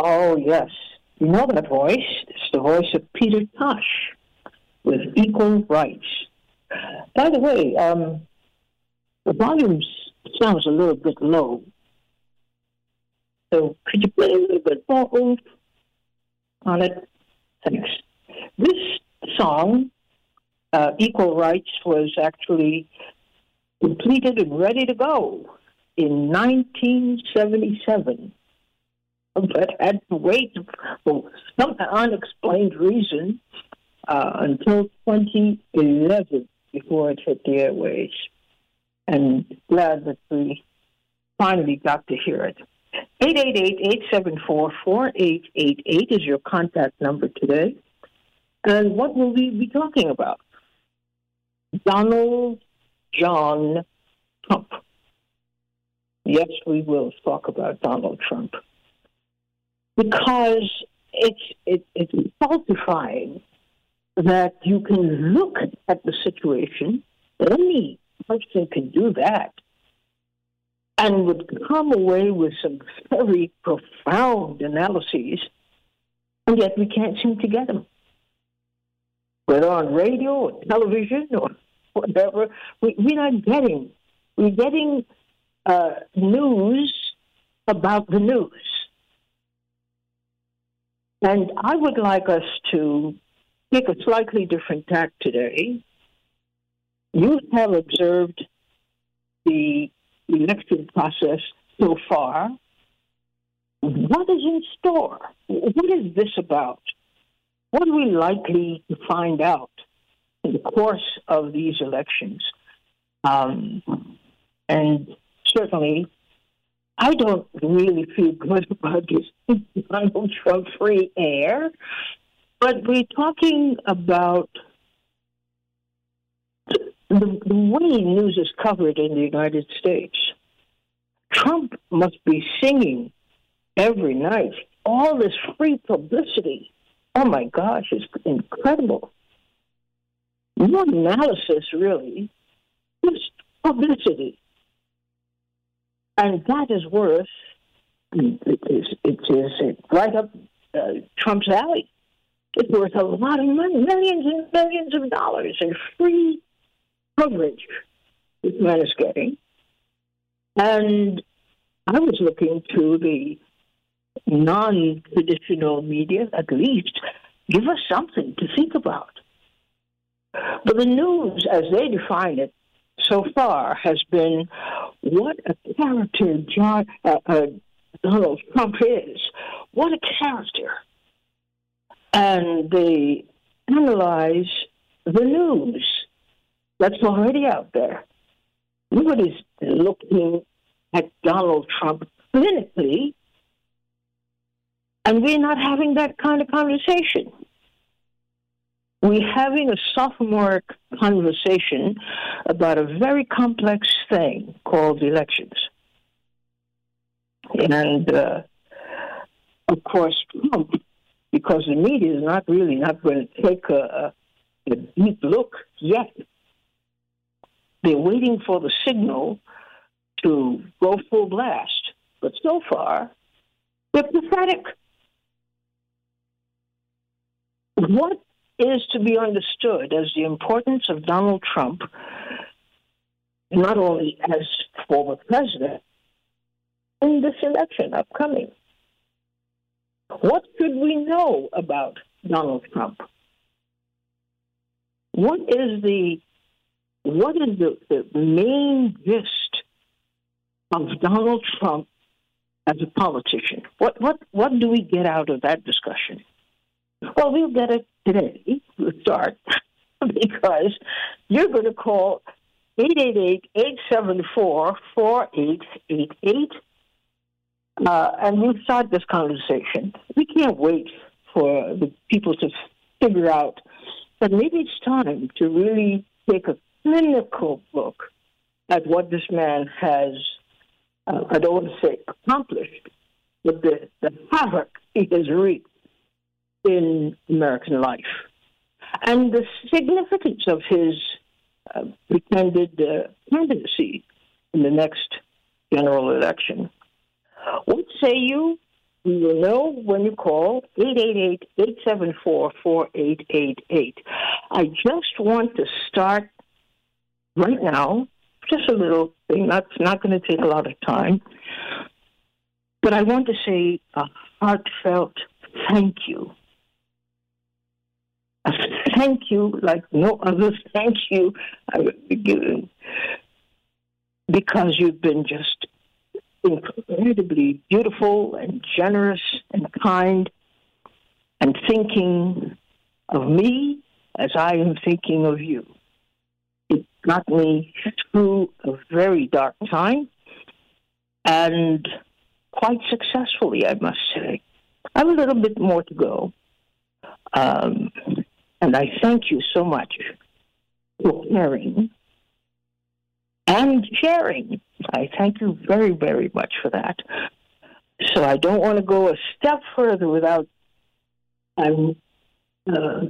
Oh, yes. You know that voice. It's the voice of Peter Tosh with Equal Rights. By the way, um, the volume sounds a little bit low. So could you play a little bit more oomph on it? Thanks. This song, uh, Equal Rights, was actually completed and ready to go in 1977 but had to wait for some unexplained reason uh, until 2011 before it hit the airways. And glad that we finally got to hear it. 888-874-4888 is your contact number today. And what will we be talking about? Donald John Trump. Yes, we will talk about Donald Trump because it's it, it's falsifying that you can look at the situation. Any person can do that, and would come away with some very profound analyses, and yet we can't seem to get them. Whether on radio or television or whatever, we, we're not getting. We're getting uh, news about the news. And I would like us to take a slightly different tack today. You have observed the election process so far. What is in store? What is this about? What are we likely to find out in the course of these elections? Um, and certainly, I don't really feel good about this Donald Trump free air, but we're talking about the, the way news is covered in the United States. Trump must be singing every night. All this free publicity. Oh my gosh, it's incredible. No analysis, really, just publicity and that is worth it is it is right up uh, Trump's alley. It's worth a lot of money, millions and millions of dollars in free coverage this man is getting. And I was looking to the non-traditional media, at least, give us something to think about. But the news, as they define it, so far has been what a character John uh, uh, Donald Trump is. What a character. And they analyze the news that's already out there. Nobody's looking at Donald Trump clinically, and we're not having that kind of conversation we're having a sophomore conversation about a very complex thing called elections. And uh, of course, Trump, because the media is not really not going to take a, a, a deep look yet. They're waiting for the signal to go full blast. But so far, they're pathetic. What is to be understood as the importance of Donald Trump, not only as former president, in this election upcoming. What should we know about Donald Trump? What is the what is the, the main gist of Donald Trump as a politician? What what what do we get out of that discussion? Well, we'll get it today to start because you're going to call 888-874-4888 uh, and we'll start this conversation. We can't wait for the people to figure out that maybe it's time to really take a clinical look at what this man has, uh, I don't want to say accomplished, but the, the havoc he has wreaked in American life. And the significance of his uh, pretended uh, candidacy in the next general election. What say you we will know when you call 888-874-4888. I just want to start right now, just a little thing. That's not going to take a lot of time. But I want to say a heartfelt thank you. Thank you like no other thank you I would be given because you've been just incredibly beautiful and generous and kind and thinking of me as I am thinking of you. It got me through a very dark time and quite successfully, I must say. I have a little bit more to go. Um, and I thank you so much for caring and sharing. I thank you very, very much for that. So I don't want to go a step further without I'm uh,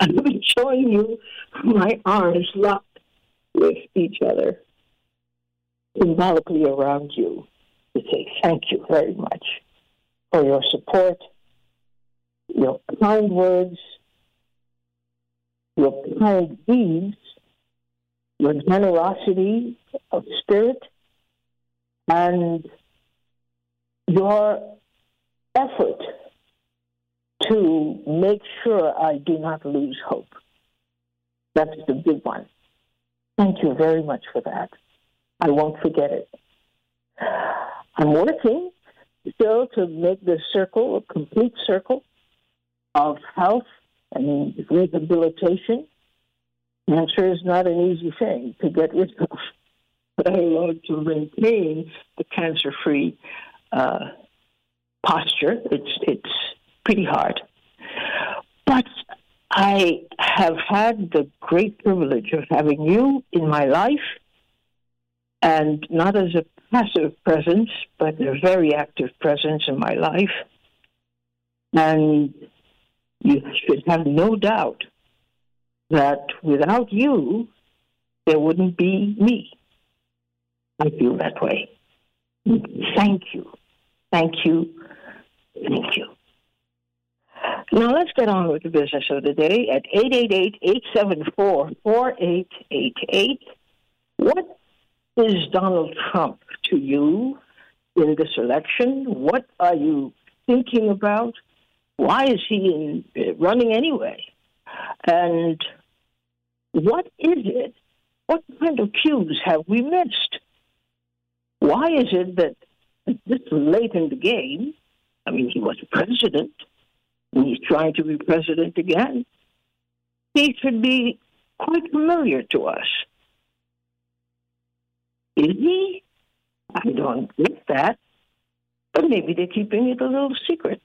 I'm showing you my arms locked with each other, symbolically around you, to say thank you very much for your support, your kind words, your kind deeds, your generosity of spirit, and your effort to make sure I do not lose hope. That's the big one. Thank you very much for that. I won't forget it. I'm working still to make this circle a complete circle of health and rehabilitation. Cancer is not an easy thing to get rid of, let alone to maintain a cancer-free uh, posture. It's it's pretty hard, but I have had the great privilege of having you in my life, and not as a passive presence, but a very active presence in my life. And you should have no doubt that without you, there wouldn't be me. I feel that way. Thank you. Thank you. Thank you. Now let's get on with the business of the day at 888-874-4888. What is Donald Trump to you in this election? What are you thinking about? Why is he in, uh, running anyway? And what is it? What kind of cues have we missed? Why is it that this late in the game, I mean, he was president, and he's trying to be president again, he should be quite familiar to us. Is he? I don't get that. But maybe they're keeping it a little secret.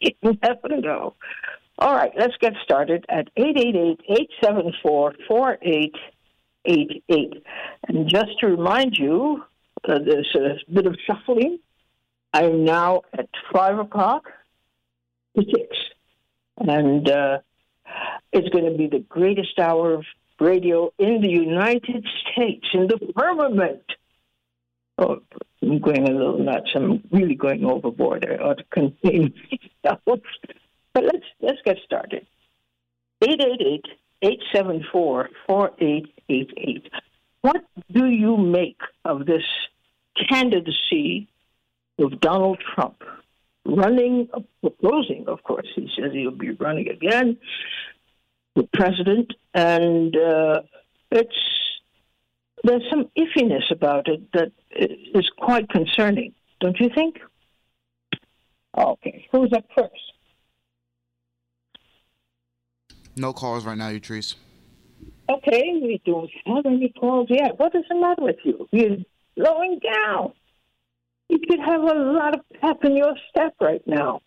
you never know. All right, let's get started at 888-874-4888. And just to remind you, uh, there's a bit of shuffling. I'm now at 5 o'clock to 6. And uh, it's going to be the greatest hour of radio in the United States, in the firmament. Oh, going a little nuts. I'm really going overboard. I ought to contain myself. But let's let's get started. 888-874-4888. What do you make of this candidacy of Donald Trump running, proposing, of course, he says he'll be running again, the president, and uh, it's there's some iffiness about it that is quite concerning, don't you think? Okay, who's up first? No calls right now, Utrice. Okay, we don't have any calls yet. What is the matter with you? You're slowing down. You could have a lot of pep in your step right now.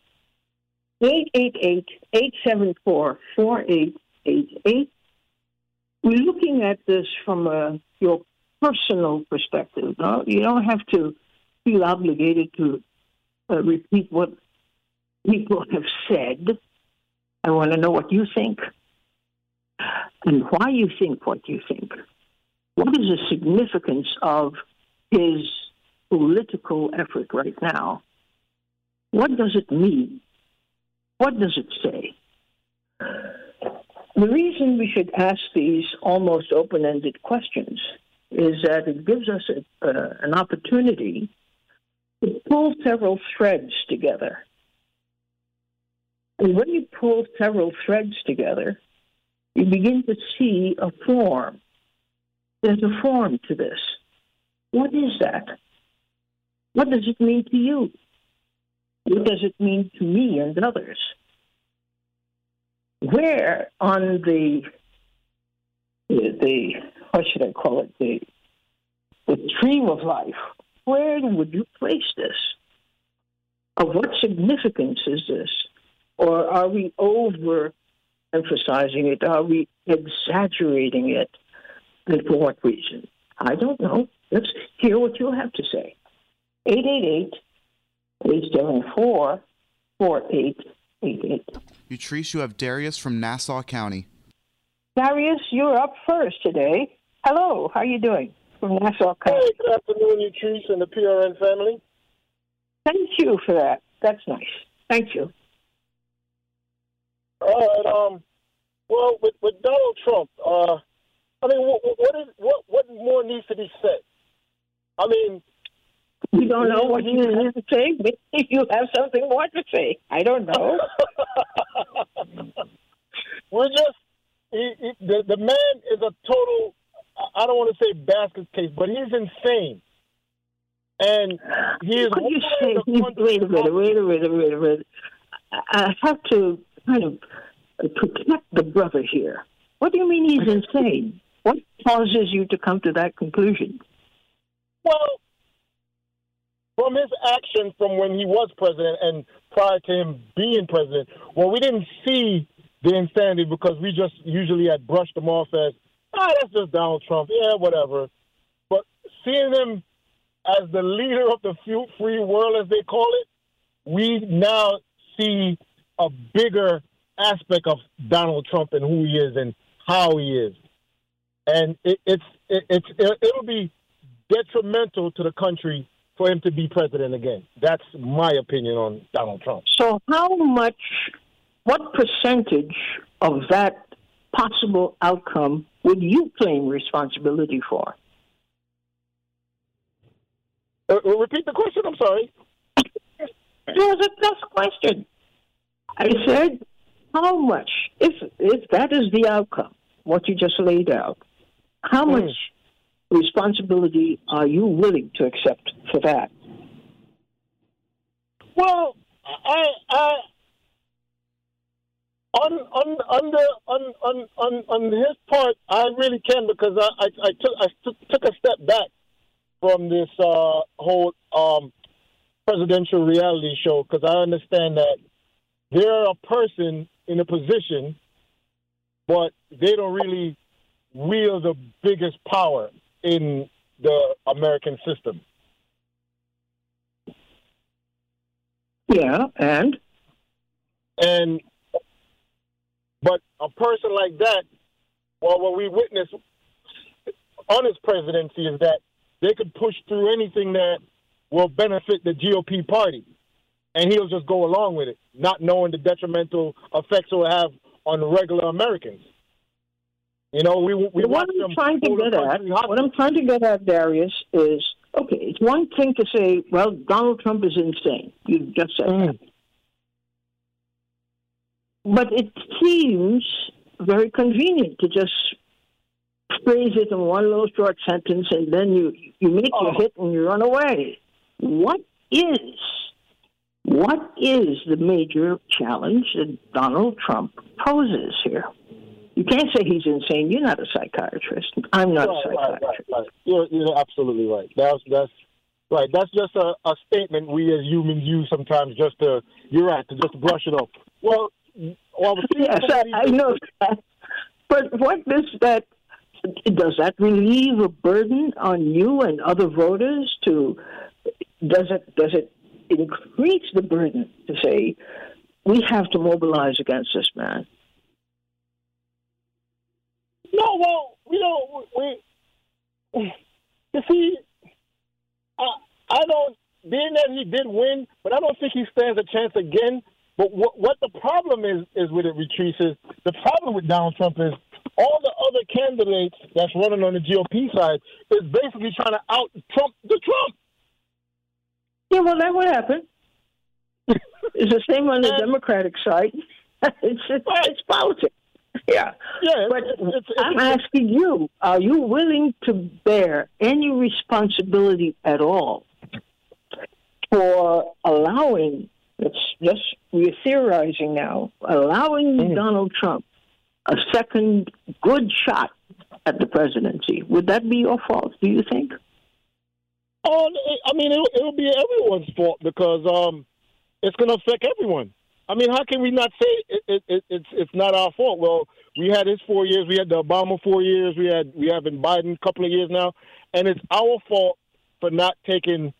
888 874 4888. We're looking at this from a, your personal perspective. No? You don't have to feel obligated to uh, repeat what people have said. I want to know what you think and why you think what you think. What is the significance of his political effort right now? What does it mean? What does it say? The reason we should ask these almost open ended questions is that it gives us a, uh, an opportunity to pull several threads together. And when you pull several threads together, you begin to see a form. There's a form to this. What is that? What does it mean to you? What does it mean to me and others? Where on the the what should I call it the the stream of life? Where would you place this? Of what significance is this? Or are we over emphasizing it? Are we exaggerating it? And for what reason? I don't know. Let's hear what you have to say. 888 874 4888. Utrice, you have Darius from Nassau County. Darius, you're up first today. Hello, how are you doing? From Nassau County. Hey, good afternoon, Utrice and the PRN family. Thank you for that. That's nice. Thank you. All right. Um. Well, with, with Donald Trump, uh, I mean, what, what is what what more needs to be said? I mean, we don't know what you have to say. Maybe you have something more to say, I don't know. We're just he, he, the the man is a total. I don't want to say basket case, but he's insane. And he is. What you say? Wait a minute. Wait a minute. Wait a minute. I have to kind of protect the brother here. What do you mean he's insane? What causes you to come to that conclusion? Well, from his actions from when he was president and prior to him being president, well, we didn't see the insanity because we just usually had brushed them off as, ah, oh, that's just Donald Trump. Yeah, whatever. But seeing him as the leader of the free world, as they call it, we now see a bigger aspect of Donald Trump and who he is and how he is. And it, it's it, it's it, it'll be detrimental to the country for him to be president again. That's my opinion on Donald Trump. So, how much, what percentage of that possible outcome would you claim responsibility for? Uh, repeat the question. I'm sorry. it was a tough question. I said, how much, if if that is the outcome, what you just laid out, how mm. much responsibility are you willing to accept for that? Well, I, I on on on the on on on on his part, I really can because I I, I took I took a step back from this uh, whole um, presidential reality show because I understand that they're a person in a position, but they don't really wield the biggest power in the American system. Yeah, and and but a person like that, well, what we witnessed on his presidency is that they could push through anything that will benefit the GOP party, and he'll just go along with it, not knowing the detrimental effects it will have on regular Americans. You know, we we what I'm trying to get at, what I'm trying to get at, Darius, is okay. It's one thing to say, well, Donald Trump is insane. You just said mm. that, but it seems very convenient to just phrase it in one little short sentence, and then you you make oh. your hit and you run away. What is what is the major challenge that Donald Trump poses here? You can't say he's insane. You're not a psychiatrist. I'm not right, a psychiatrist. Right, right, you're, you're absolutely right. That's that's right. That's just a, a statement we as humans use sometimes just to you're right to just brush it off. Well, well yes, I, I know that. But what does that does that relieve a burden on you and other voters? To does it does it increase the burden to say we have to mobilize against this man? No, well, you know, we, you see, I, I don't, being that he did win, but I don't think he stands a chance again. But what, what the problem is is with it, Utrice, is the problem with Donald Trump is all the other candidates that's running on the GOP side is basically trying to out Trump the Trump. Yeah, well, that would happen. it's the same on the Democratic side. it's it's, it's politics. Yeah. Yeah, But it's, it's, it's, I'm asking you, are you willing to bear any responsibility at all for allowing, let's just, we're theorizing now, allowing Mm. Donald Trump a second good shot at the presidency? Would that be your fault, do you think? Oh, I mean, it'll, it'll be everyone's fault because um, it's going to affect everyone. I mean, how can we not say it, it, it, it's it's not our fault? Well, we had his four years, we had the Obama four years, we had we have in Biden a couple of years now, and it's our fault for not taking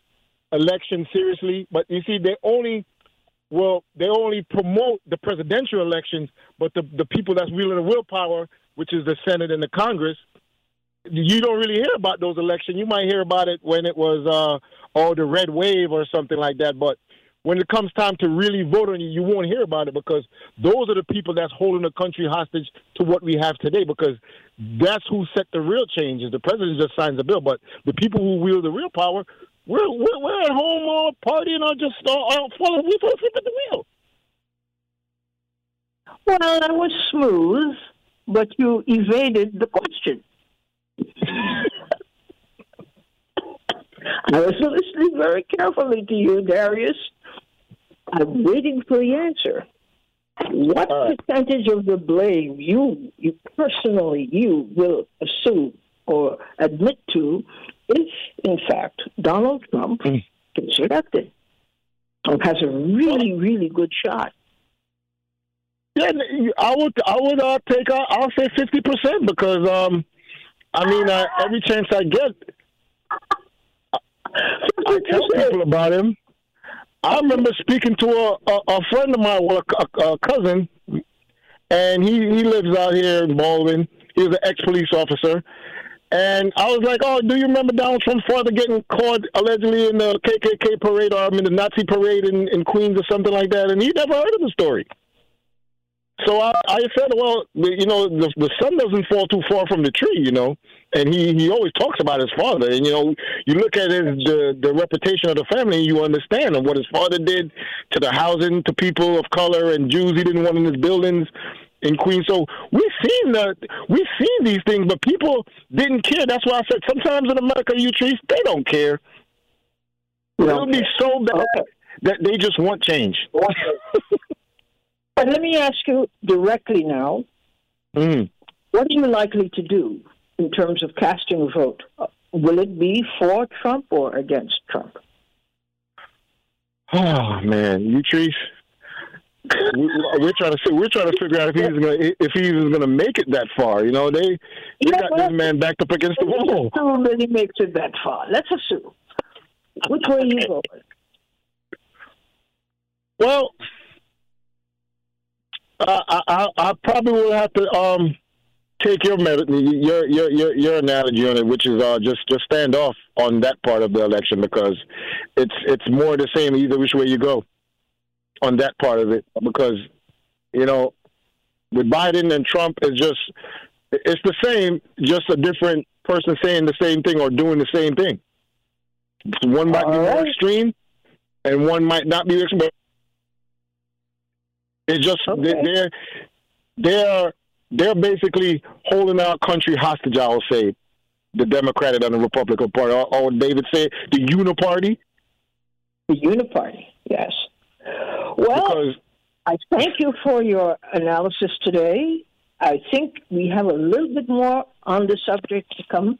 elections seriously. But you see, they only well, they only promote the presidential elections, but the the people that's wielding the willpower, which is the Senate and the Congress, you don't really hear about those elections. You might hear about it when it was uh oh the red wave or something like that, but when it comes time to really vote on you, you won't hear about it because those are the people that's holding the country hostage to what we have today because that's who set the real changes. The president just signs the bill, but the people who wield the real power, we're we're, we're at home uh, partying or just uh, uh, following, we fall asleep at the wheel. Well, that was smooth, but you evaded the question. I was listening very carefully to you, Darius. I'm waiting for the answer. What All right. percentage of the blame you, you personally, you will assume or admit to if, in fact, Donald Trump Mm. gets elected has a really, really good shot? Yeah, I would I would uh, take uh, I'll say fifty percent because um, I mean uh, every chance I get, I tell people about him. I remember speaking to a, a, a friend of mine, well, a, a, a cousin, and he, he lives out here in Baldwin. He's an ex police officer. And I was like, oh, do you remember Donald Trump's father getting caught allegedly in the KKK parade or I mean the Nazi parade in, in Queens or something like that? And he never heard of the story. So I, I said, well, you know, the, the son doesn't fall too far from the tree, you know. And he, he always talks about his father. And, you know, you look at his, the, the reputation of the family, and you understand what his father did to the housing, to people of color and Jews he didn't want in his buildings in Queens. So we've seen the, we've seen these things, but people didn't care. That's why I said sometimes in America, Utrice, they don't care. It'll be so bad Okay. that they just want change. But let me ask you directly now Mm. what are you likely to do in terms of casting a vote? Will it be for Trump or against Trump? Oh man, Utrice. We, we're trying to we're trying to figure out if he's gonna if he's gonna make it that far. You know, they they Yeah, got well, this man backed up against the wall. Assume that he makes it that far. Let's assume. Which way are you going? Well, uh, I, I I probably will have to um take your med- your your your your analogy on it, which is uh just just stand off on that part of the election because it's it's more the same either which way you go on that part of it because you know with Biden and Trump it's just it's the same, just a different person saying the same thing or doing the same thing. One might be All more extreme, and one might not be extreme. But it's just Okay. they- they're they're they're basically holding our country hostage. I will say, the Democratic and the Republican Party, or, or David said, the Uniparty, The Uniparty, yes. Well, because I thank you for your analysis today. I think we have a little bit more on the subject to come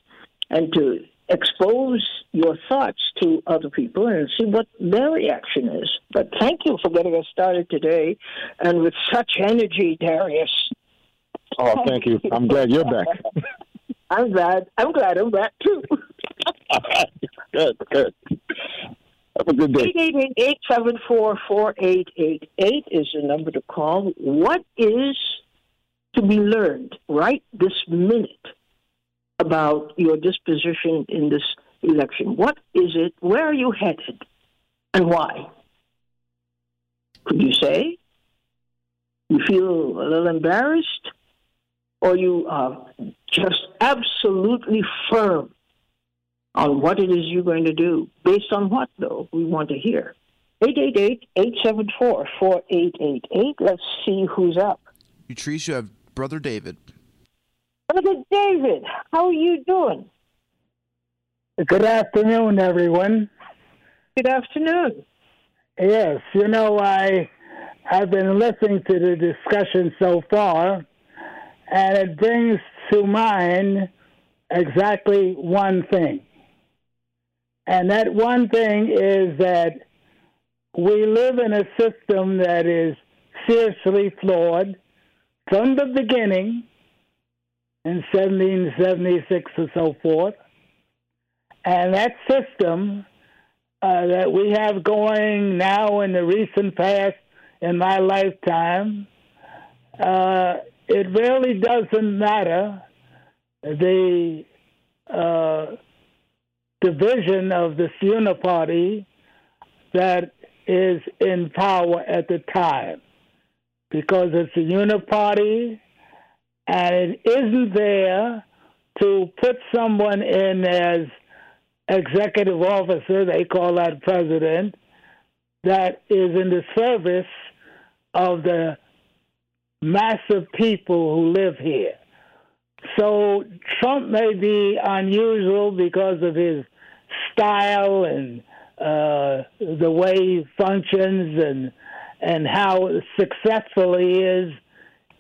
and to expose your thoughts to other people and see what their reaction is. But thank you for getting us started today and with such energy, Darius. oh, thank you. I'm glad you're back. I'm glad. I'm glad I'm back too. good, good. Have a good day. 888-874-4888 is the number to call. What is to be learned right this minute about your disposition in this election? What is it? Where are you headed? And why? Could you say? You feel a little embarrassed? Or you are just absolutely firm on what it is you're going to do? Based on what, though? We want to hear. 888-874-4888. Let's see who's up. Utrice, you have Brother David. Brother David, how are you doing? Good afternoon, everyone. Good afternoon. Yes, you know, I I've been listening to the discussion so far, and it brings to mind exactly one thing. And that one thing is that we live in a system that is seriously flawed from the beginning in 1776 or so forth. And that system uh, that we have going now in the recent past in my lifetime, uh, it really doesn't matter the uh, division of this uniparty that is in power at the time because it's a uniparty and it isn't there to put someone in as executive officer, they call that president, that is in the service of the massive people who live here. So Trump may be unusual because of his style and uh, the way he functions and and how successful he is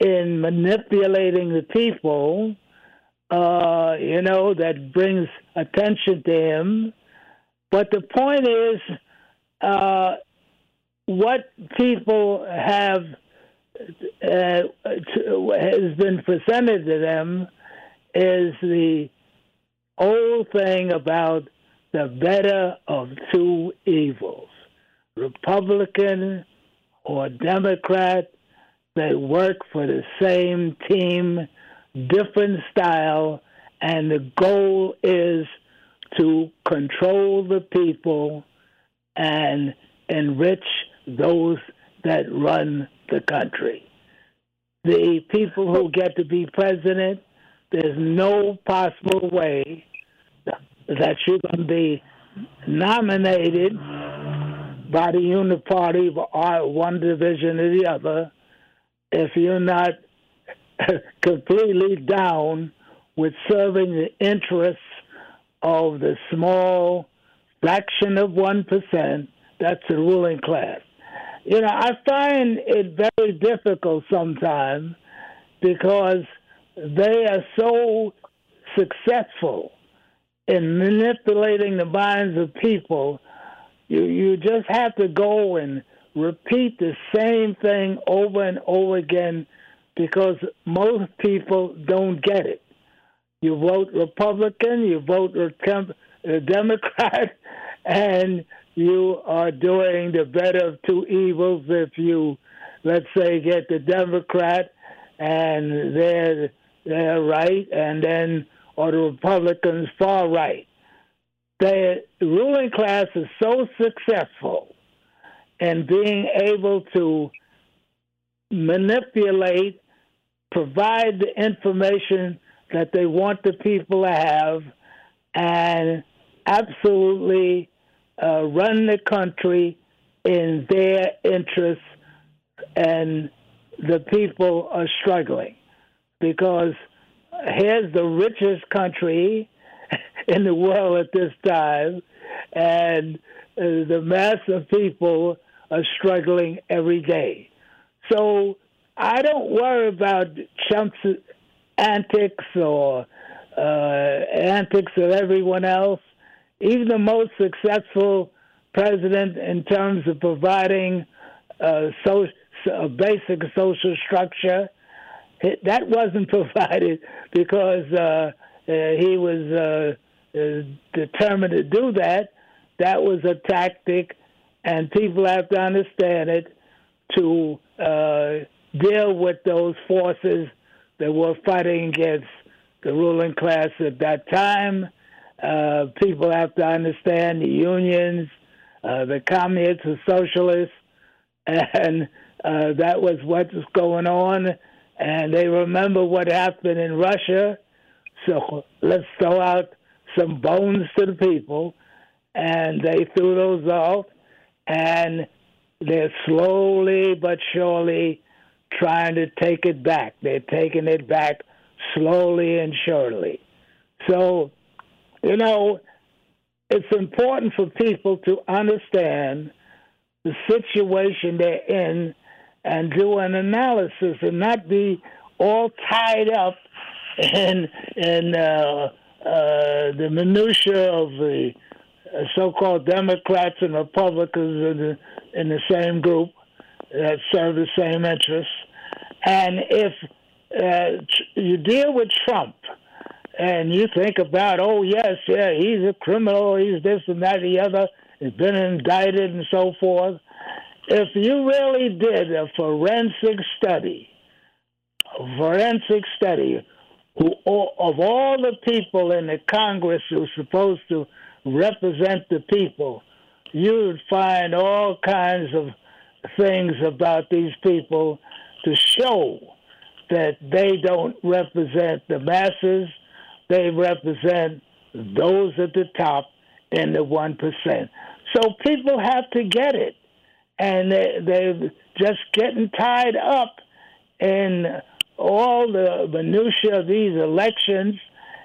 in manipulating the people, uh, you know, that brings attention to him. But the point is, uh, what people have uh, has been presented to them is the old thing about the better of two evils Republican or Democrat they work for the same team, different style, and the goal is to control the people and enrich those that run the country. The people who get to be president, there's no possible way that going to be nominated by the uniparty, one division or the other, if you're not completely down with serving the interests of the small fraction of 1%, that's the ruling class. You know, I find it very difficult sometimes because they are so successful in manipulating the minds of people. You, you just have to go and repeat the same thing over and over again because most people don't get it. You vote Republican, you vote uh, Democrat, and you are doing the better of two evils if you, let's say, get the Democrat and they're they're right, and then or the Republicans far right. The ruling class is so successful in being able to manipulate, provide the information that they want the people to have, and absolutely uh, run the country in their interests, and the people are struggling because here's the richest country in the world at this time, and uh, the mass of people are struggling every day. So I don't worry about Trump's antics or uh, antics of everyone else. Even the most successful president in terms of providing uh, so, a basic social structure, that wasn't provided because uh, uh, he was uh, uh, determined to do that. That was a tactic and people have to understand it to deal with those forces that were fighting against the ruling class at that time. Uh, people have to understand the unions, uh, the communists, the socialists, and uh, that was what was going on. And they remember what happened in Russia. So let's throw out some bones to the people. And they threw those out. And they're slowly but surely trying to take it back. They're taking it back slowly and surely. So, you know, it's important for people to understand the situation they're in and do an analysis and not be all tied up in in uh, uh, the minutia of the so-called Democrats and Republicans in the, in the same group that serve the same interests. And if uh, you deal with Trump and you think about, oh, yes, yeah, he's a criminal, he's this and that, and the other, he's been indicted and so forth. If you really did a forensic study, a forensic study, who of all the people in the Congress who are supposed to represent the people, you would find all kinds of things about these people to show that they don't represent the masses, they represent those at the top and the 1%. So people have to get it. And they, they're just getting tied up in all the minutiae of these elections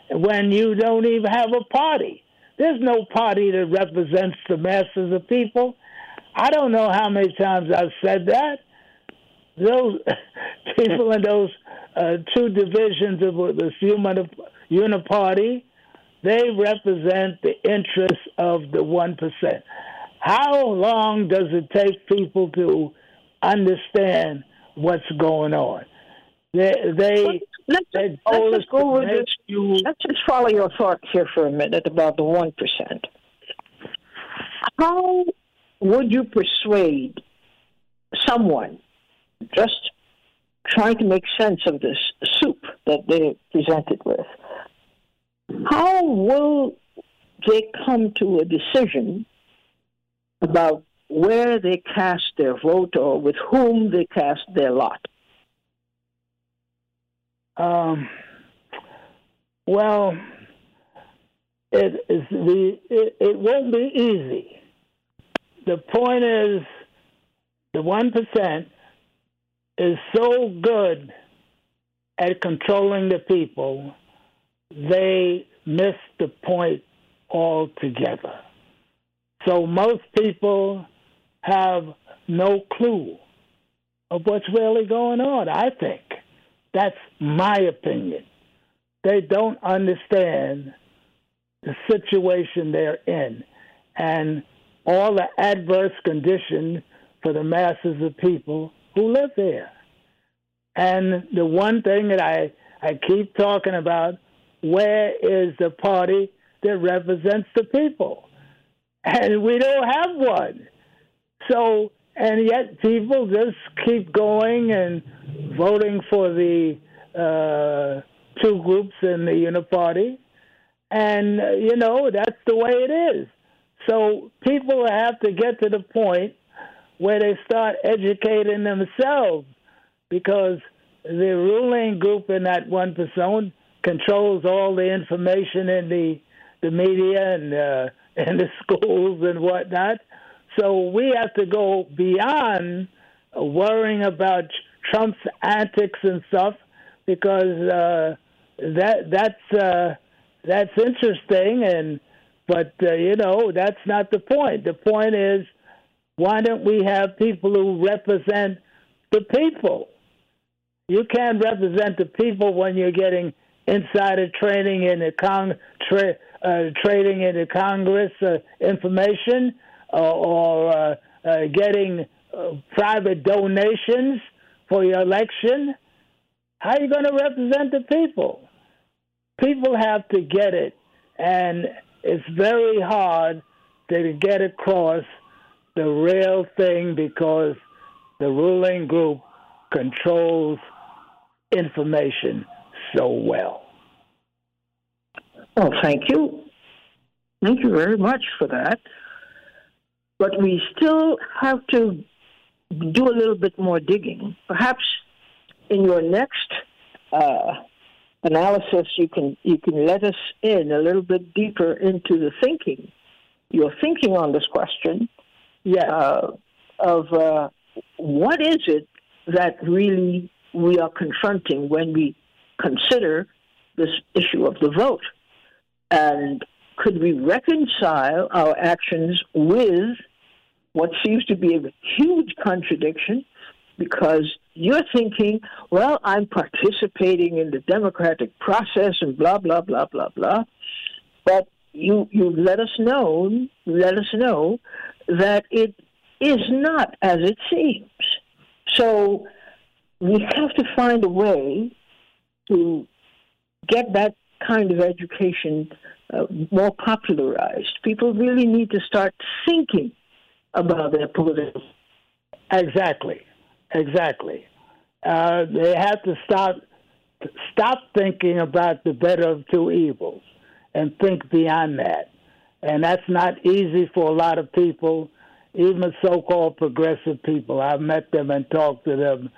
when you don't even have a party. There's no party that represents the masses of people. I don't know how many times I've said that. Those people in those uh, two divisions of the uniparty, they represent the interests of the one percent. How long does it take people to understand what's going on? They, they let's, let's, let's just go with this. You... Let's just follow your thoughts here for a minute about the one percent. How would you persuade someone just trying to make sense of this soup that they're presented with? How will they come to a decision about where they cast their vote or with whom they cast their lot? Um, well, it the it, it won't be easy. The point is, the one percent is so good at controlling the people, they miss the point altogether. So most people have no clue of what's really going on, I think. That's my opinion. They don't understand the situation they're in and all the adverse conditions for the masses of people who live there. And the one thing that I, I keep talking about where is the party that represents the people? And we don't have one. So, and yet people just keep going and voting for the uh, two groups in the Uniparty. And, uh, you know, that's the way it is. So people have to get to the point where they start educating themselves because the ruling group in that one person controls all the information in the the media and uh, in the schools and whatnot. So we have to go beyond worrying about Trump's antics and stuff because uh, that that's uh, that's interesting and but uh, you know that's not the point. The point is why don't we have people who represent the people? You can't represent the people when you're getting insider training in the con tra- uh, trading in the Congress uh, information uh, or uh, uh, getting private donations for your election, how are you going to represent the people? People have to get it, and it's very hard to get across the real thing because the ruling group controls information so well. Well, thank you. Thank you very much for that. but we still have to do a little bit more digging. Perhaps in your next uh, analysis, you can you can let us in a little bit deeper into the thinking, your thinking on this question. Yeah. Uh, of uh, what is it that really we are confronting when we consider this issue of the vote, and could we reconcile our actions with what seems to be a huge contradiction? Because you're thinking, well, I'm participating in the democratic process and blah blah blah blah blah, but you you let us know let us know that it is not as it seems. So we have to find a way to get that kind of education uh, more popularized. People really need to start thinking about their political. Exactly, exactly. Uh, they have to stop stop thinking about the better of two evils and think beyond that. And that's not easy for a lot of people, even so-called progressive people. I've met them and talked to them,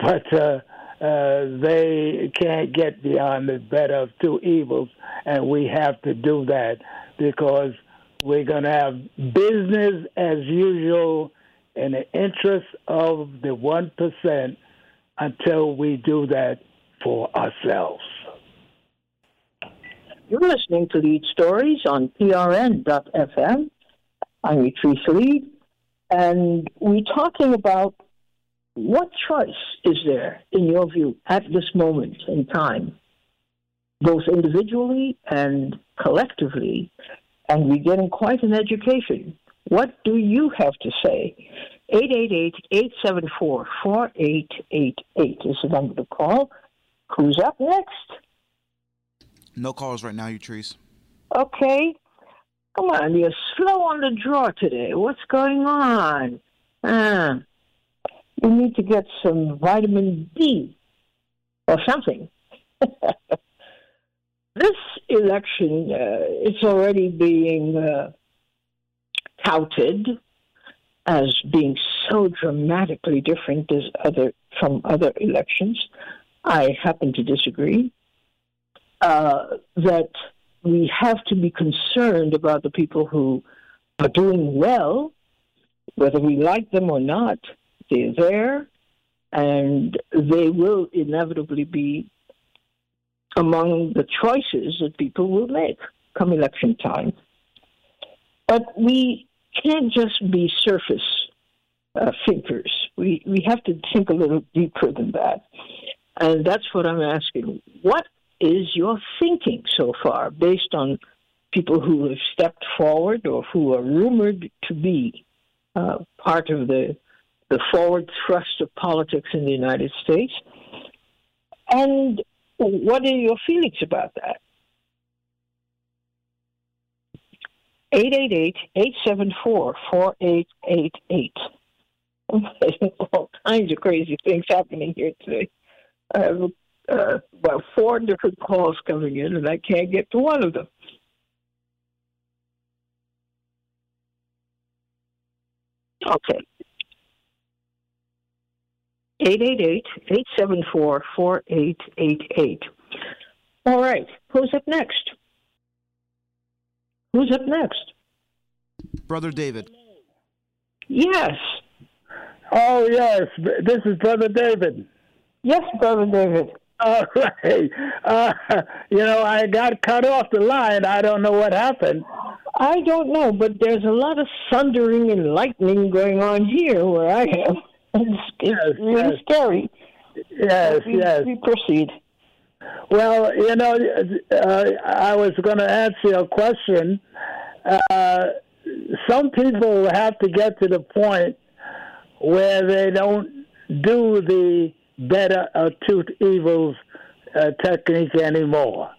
but uh, uh, they can't get beyond the better of two evils, and we have to do that because we're going to have business as usual in the interest of the 1% until we do that for ourselves. You're listening to Leid Stories on PRN.FM. I'm Utrice Leid, and we're talking about what choice is there, in your view, at this moment in time, both individually and collectively, and we're getting quite an education. What do you have to say? 888-874-4888 is the number to call. Who's up next? No calls right now, Utrice. Okay. Come on, you're slow on the draw today. What's going on? Ah, you need to get some vitamin D or something. this election, uh, it's already being uh, touted as being so dramatically different as other from other elections. I happen to disagree. Uh, that we have to be concerned about the people who are doing well, whether we like them or not. They're there, and they will inevitably be among the choices that people will make come election time. But we can't just be surface uh, thinkers. We we have to think a little deeper than that, and that's what I'm asking. What is your thinking so far, based on people who have stepped forward or who are rumored to be uh, part of the the forward thrust of politics in the United States? And what are your feelings about that? 888-874-4888. All kinds of crazy things happening here today. I have uh, about four different calls coming in, and I can't get to one of them. Okay. 888-874-4888. All right. Who's up next? Who's up next? Brother David. Yes. Oh, yes. This is Brother David. Yes, Brother David. All right. Uh, you know, I got cut off the line. I don't know what happened. I don't know, but there's a lot of thundering and lightning going on here where I am. It's, it's Yes, really yes. scary. Yes, we, yes. we proceed. Well, you know, uh, I was going to answer your question. Uh, some people have to get to the point where they don't do the better two evils uh, technique anymore,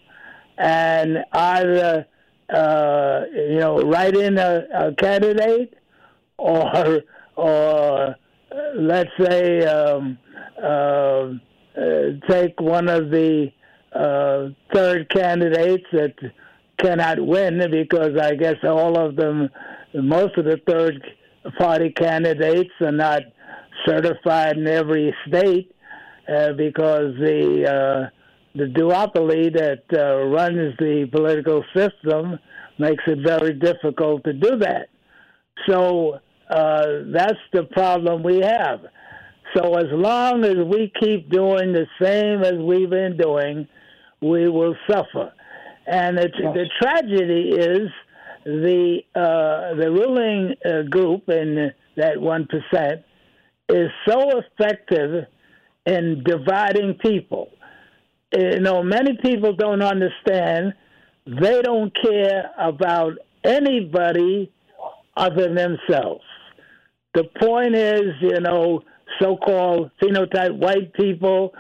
and either uh, you know write in a, a candidate or or let's say um, uh, uh, take one of the uh, third candidates that cannot win because I guess all of them most of the third party candidates are not certified in every state uh, because the uh, the duopoly that uh, runs the political system makes it very difficult to do that. So uh, that's the problem we have. So as long as we keep doing the same as we've been doing, we will suffer. And the, yes. the tragedy is the uh, the ruling uh, group in that one percent is so effective in dividing people. You know, many people don't understand. They don't care about anybody other than themselves. The point is, you know, so-called phenotype white people,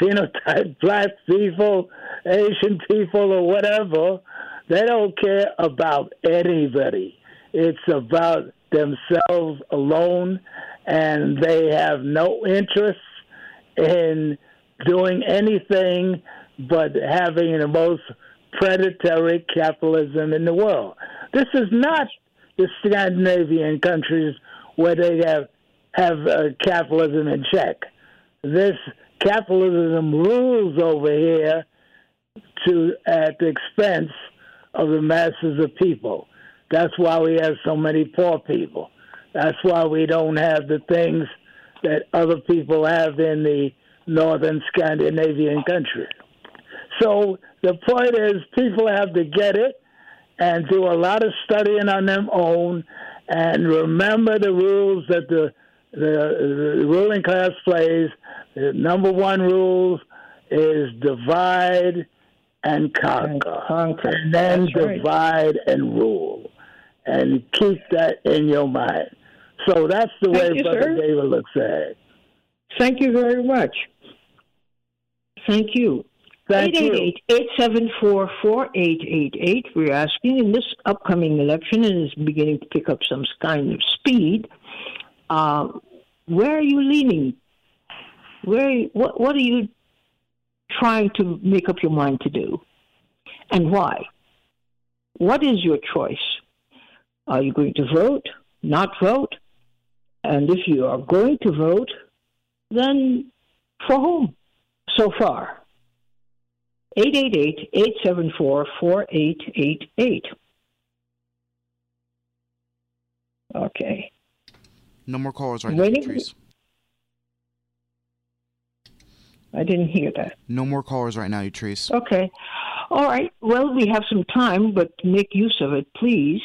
phenotype black people, Asian people, or whatever. They don't care about anybody. It's about themselves alone, and they have no interest in doing anything but having the most predatory capitalism in the world. This is not the Scandinavian countries where they have have uh, capitalism in check. This capitalism rules over here to at the expense of the masses of people. That's why we have so many poor people. That's why we don't have the things that other people have in the northern Scandinavian countries. So the point is, people have to get it and do a lot of studying on their own and remember the rules that the the, the ruling class plays. The number one rule is divide and conquer, and, conquer. and then That's divide right. and rule, and keep that in your mind. So that's the Thank way you, Brother sir. David looks at it. Thank you very much. Thank you. Thank 888-874-4888. We're asking in this upcoming election, and it's beginning to pick up some kind of speed, uh, where are you leaning? Where what what are you trying to make up your mind to do, and why? What is your choice? Are you going to vote? Not vote? And if you are going to vote, then for whom? So far. 888-874-4888. Okay. No more callers right Waiting. now, Utrice. I didn't hear that. No more callers right now, Utrice. Okay. All right. Well, we have some time, but make use of it, please.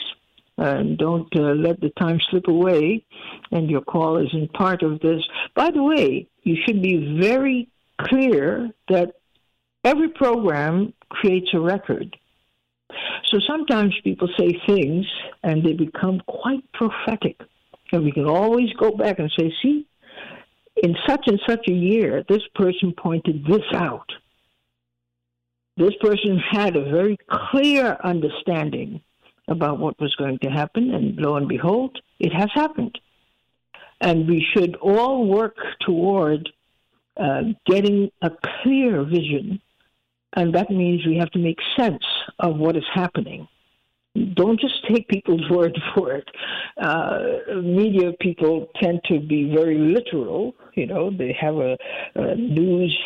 And don't uh, let the time slip away. And your call isn't part of this. By the way, you should be very clear that every program creates a record. So sometimes people say things and they become quite prophetic. And we can always go back and say, see, in such and such a year, this person pointed this out. This person had a very clear understanding about what was going to happen, and lo and behold, it has happened. And we should all work toward uh, getting a clear vision, and that means we have to make sense of what is happening don't just take people's word for it. Uh, media people tend to be very literal. You know, they have a, a news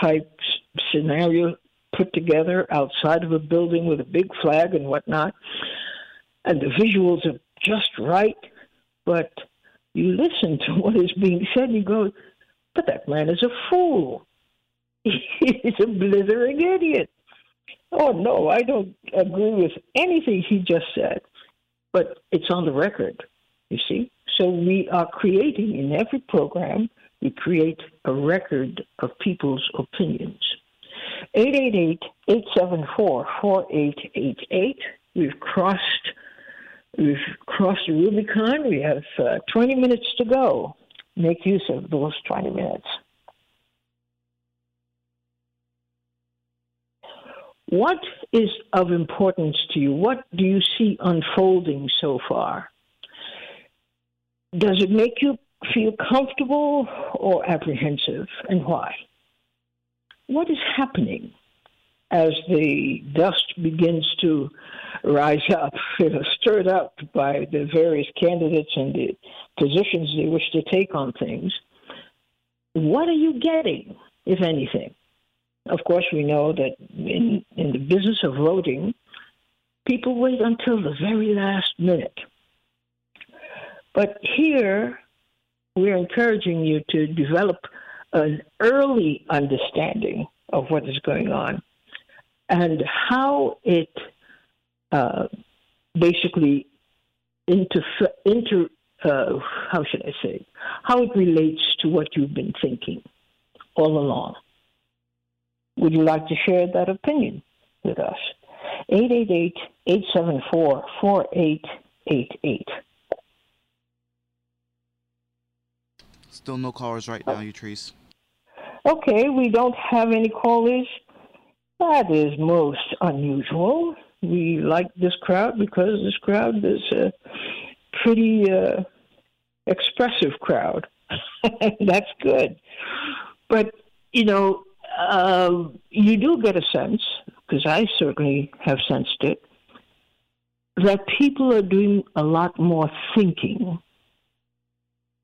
type scenario put together outside of a building with a big flag and whatnot, and the visuals are just right. But you listen to what is being said, you go, "But that man is a fool. He's a blithering idiot." Oh, no, I don't agree with anything he just said, but it's on the record, you see? So we are creating in every program, we create a record of people's opinions. 888 874 4888. We've crossed. We've crossed the Rubicon. We have uh, 20 minutes to go. Make use of those 20 minutes. What is of importance to you? What do you see unfolding so far? Does it make you feel comfortable or apprehensive, and why? What is happening? as the dust begins to rise up, stirred up by the various candidates and the positions they wish to take on things, what are you getting, if anything? Of course, we know that in, in the business of voting, people wait until the very last minute. But here, we're encouraging you to develop an early understanding of what is going on and how it uh, basically inter, inter uh, how should I say, how it relates to what you've been thinking all along. Would you like to share that opinion with us? 888 874 4888. Still no callers right now, Utrice. Okay, we don't have any callers. That is most unusual. We like this crowd because this crowd is a pretty uh, expressive crowd. That's good. But, you know, uh, you do get a sense, because I certainly have sensed it, that people are doing a lot more thinking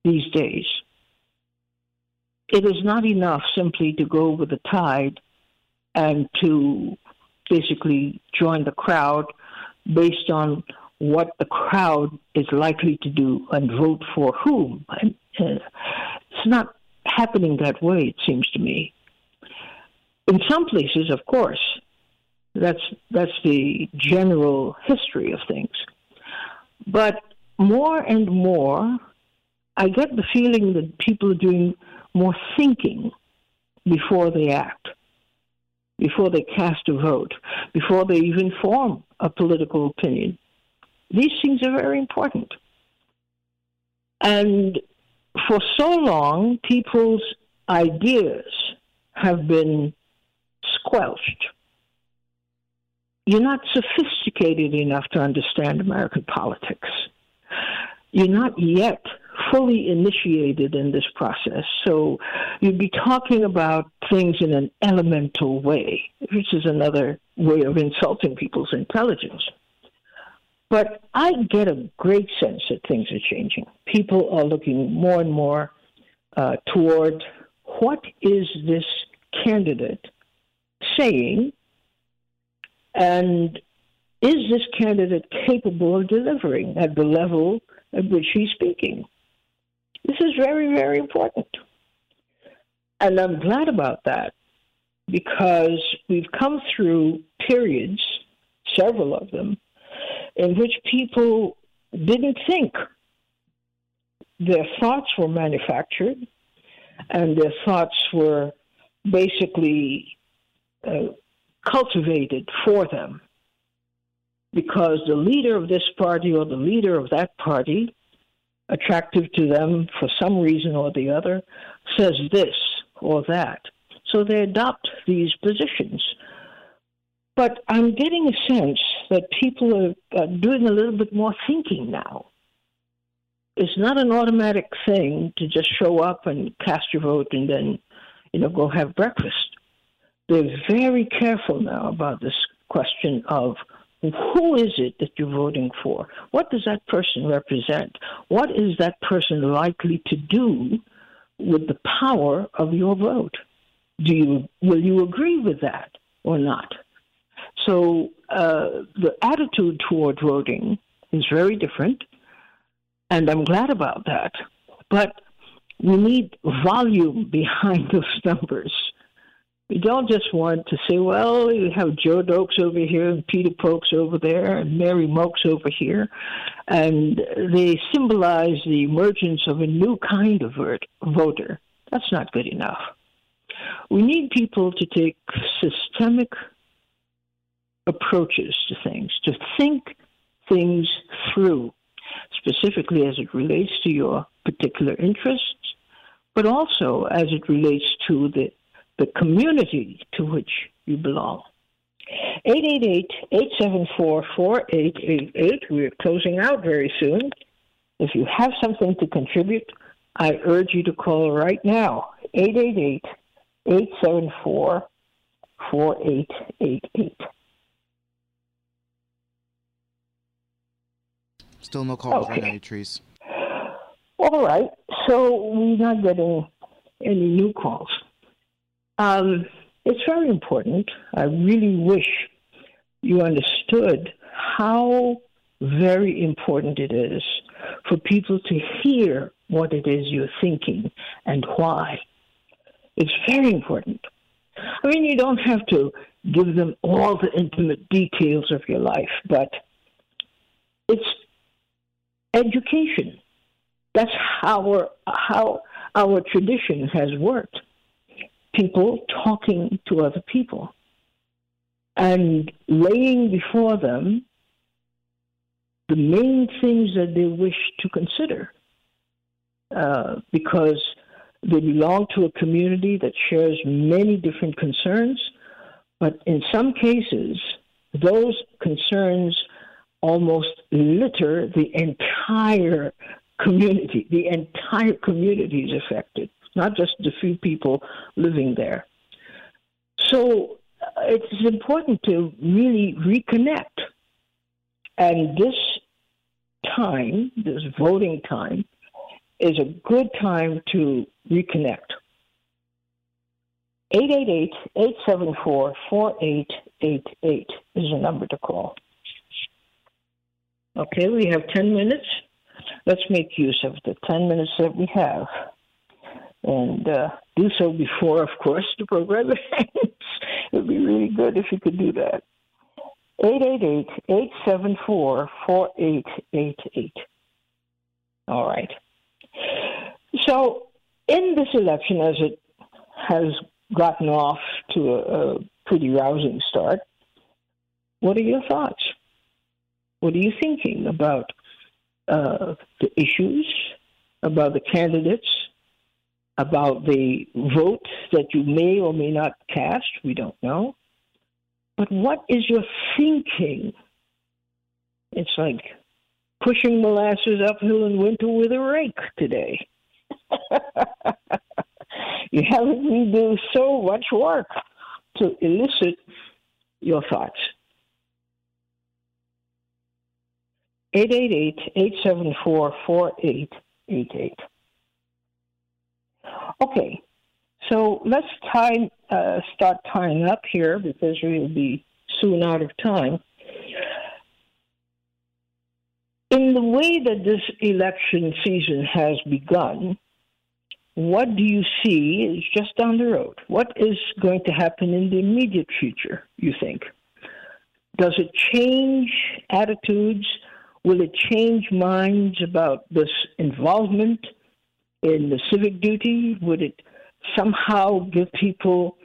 these days. It is not enough simply to go with the tide and to basically join the crowd based on what the crowd is likely to do and vote for whom. Uh, it's not happening that way, it seems to me. In some places, of course, that's that's the general history of things. But more and more, I get the feeling that people are doing more thinking before they act before they cast a vote, before they even form a political opinion. These things are very important. And for so long, people's ideas have been squelched. You're not sophisticated enough to understand American politics. You're not yet fully initiated in this process. So you'd be talking about things in an elemental way, which is another way of insulting people's intelligence. But I get a great sense that things are changing. People are looking more and more uh, toward what is this candidate saying, and is this candidate capable of delivering at the level at which he's speaking? This is very, very important. And I'm glad about that because we've come through periods, several of them, in which people didn't think. Their thoughts were manufactured and their thoughts were basically uh, cultivated for them because the leader of this party or the leader of that party attractive to them for some reason or the other says this or that. So they adopt these positions. But I'm getting a sense that people are, are doing a little bit more thinking now. It's not an automatic thing to just show up and cast your vote and then, you know, go have breakfast. They're very careful now about this question of who is it that you're voting for? What does that person represent? What is that person likely to do with the power of your vote? Do you will you agree with that or not? So uh, the attitude toward voting is very different, and I'm glad about that. But we need volume behind those numbers. We don't just want to say, well, you have Joe Dokes over here and Peter Pokes over there and Mary Mokes over here. And they symbolize the emergence of a new kind of voter. That's not good enough. We need people to take systemic approaches to things, to think things through, specifically as it relates to your particular interests, but also as it relates to the the community to which you belong. 888-874-4888. We're closing out very soon. If you have something to contribute, I urge you to call right now. 888-874-4888. Still no calls right Okay. now, Utrice. All right, so we're not getting any new calls. Um, it's very important. I really wish you understood how very important it is for people to hear what it is you're thinking and why. It's very important. I mean, you don't have to give them all the intimate details of your life, but it's education. That's how our, how our tradition has worked. People talking to other people and laying before them the main things that they wish to consider uh, because they belong to a community that shares many different concerns, but in some cases, those concerns almost litter the entire community. The entire community is affected, not just the few people living there. So uh, it's important to really reconnect. And this time, this voting time, is a good time to reconnect. 888-874-4888 is the number to call. Okay, we have 10 minutes. Let's make use of the 10 minutes that we have. And uh, do so before, of course, the program ends. it would be really good if you could do that. 888-874-4888. All right. So, in this election, as it has gotten off to a, a pretty rousing start, what are your thoughts? What are you thinking about uh, the issues, about the candidates, about the vote that you may or may not cast? We don't know. But what is your thinking? It's like pushing molasses uphill in winter with a rake today. you having me do so much work to elicit your thoughts. 888-874-4888. Okay, so let's time, uh, start tying up here because we will be soon out of time. In the way that this election season has begun, what do you see is just down the road? What is going to happen in the immediate future, you think? Does it change attitudes? Will it change minds about this involvement in the civic duty? Would it somehow give people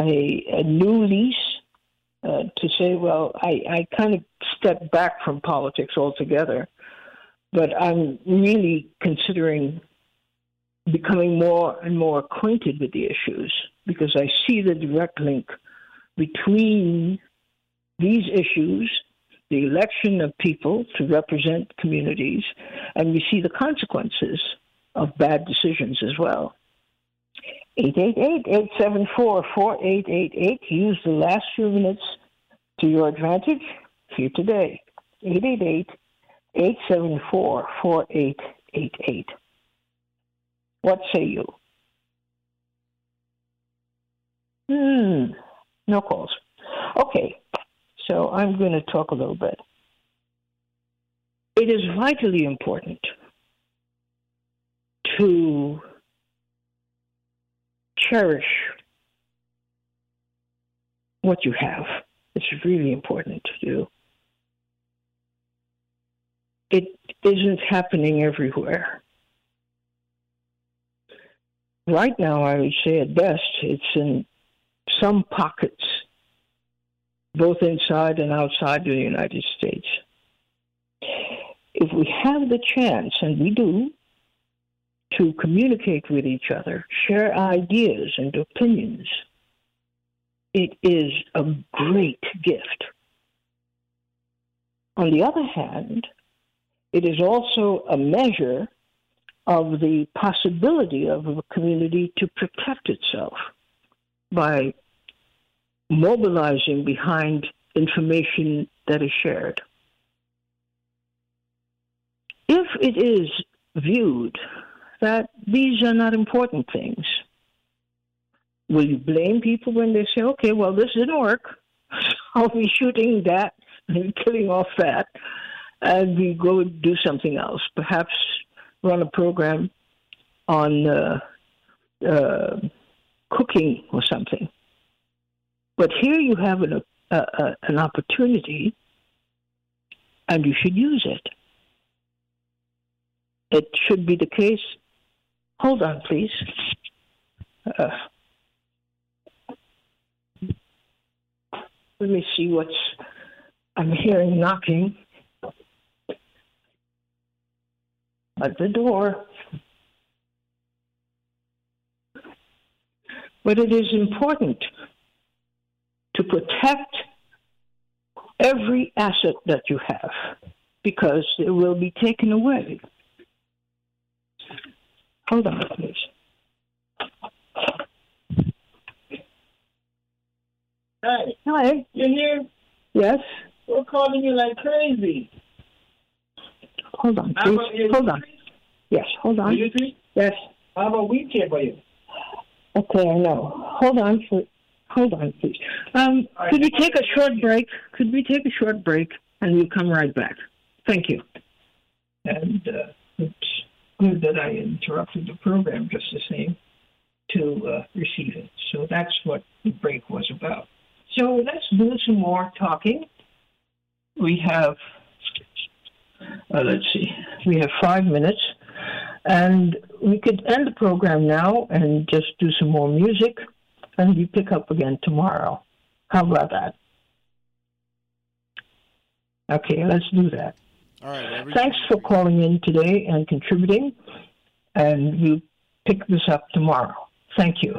a, a new lease uh, to say, well, I, I kind of step back from politics altogether, but I'm really considering becoming more and more acquainted with the issues because I see the direct link between these issues, the election of people to represent communities, and we see the consequences of bad decisions as well. 888-874-4888. Use the last few minutes to your advantage here today. 888-874-4888. What say you? Hmm, no calls. Okay, so I'm going to talk a little bit. It is vitally important to cherish what you have. It's really important to do. It isn't happening everywhere. Right now, I would say at best, it's in some pockets, both inside and outside the United States. If we have the chance, and we do, to communicate with each other, share ideas and opinions, it is a great gift. On the other hand, it is also a measure of the possibility of a community to protect itself by mobilizing behind information that is shared. If it is viewed that these are not important things, will you blame people when they say, okay, well, this didn't work? I'll be shooting that and killing off that, and we go do something else. Perhaps run a program on uh, uh, cooking or something. But here you have an, uh, an opportunity, and you should use it. It should be the case. Hold on, please. Uh, let me see what's. I'm hearing knocking at the door. But it is important to protect every asset that you have because it will be taken away. Hold on, please. Hi, Hi. you here? Yes. We're calling you like crazy. Hold on, please. Hold on. Yes. Hold on. Yes. How about we care for you? Okay, I know. Hold on for. Hold on, please. Um, right. could we take a short break? Could we take a short break and we'll come right back? Thank you. And uh, it's good that I interrupted the program just the same to uh, receive it. So that's what the break was about. So let's do some more talking. We have, uh, let's see, we have five minutes. And we could end the program now and just do some more music, and we pick up again tomorrow. How about that? Okay, let's do that. Thanks for calling in today and contributing, and we'll pick this up tomorrow. Thank you.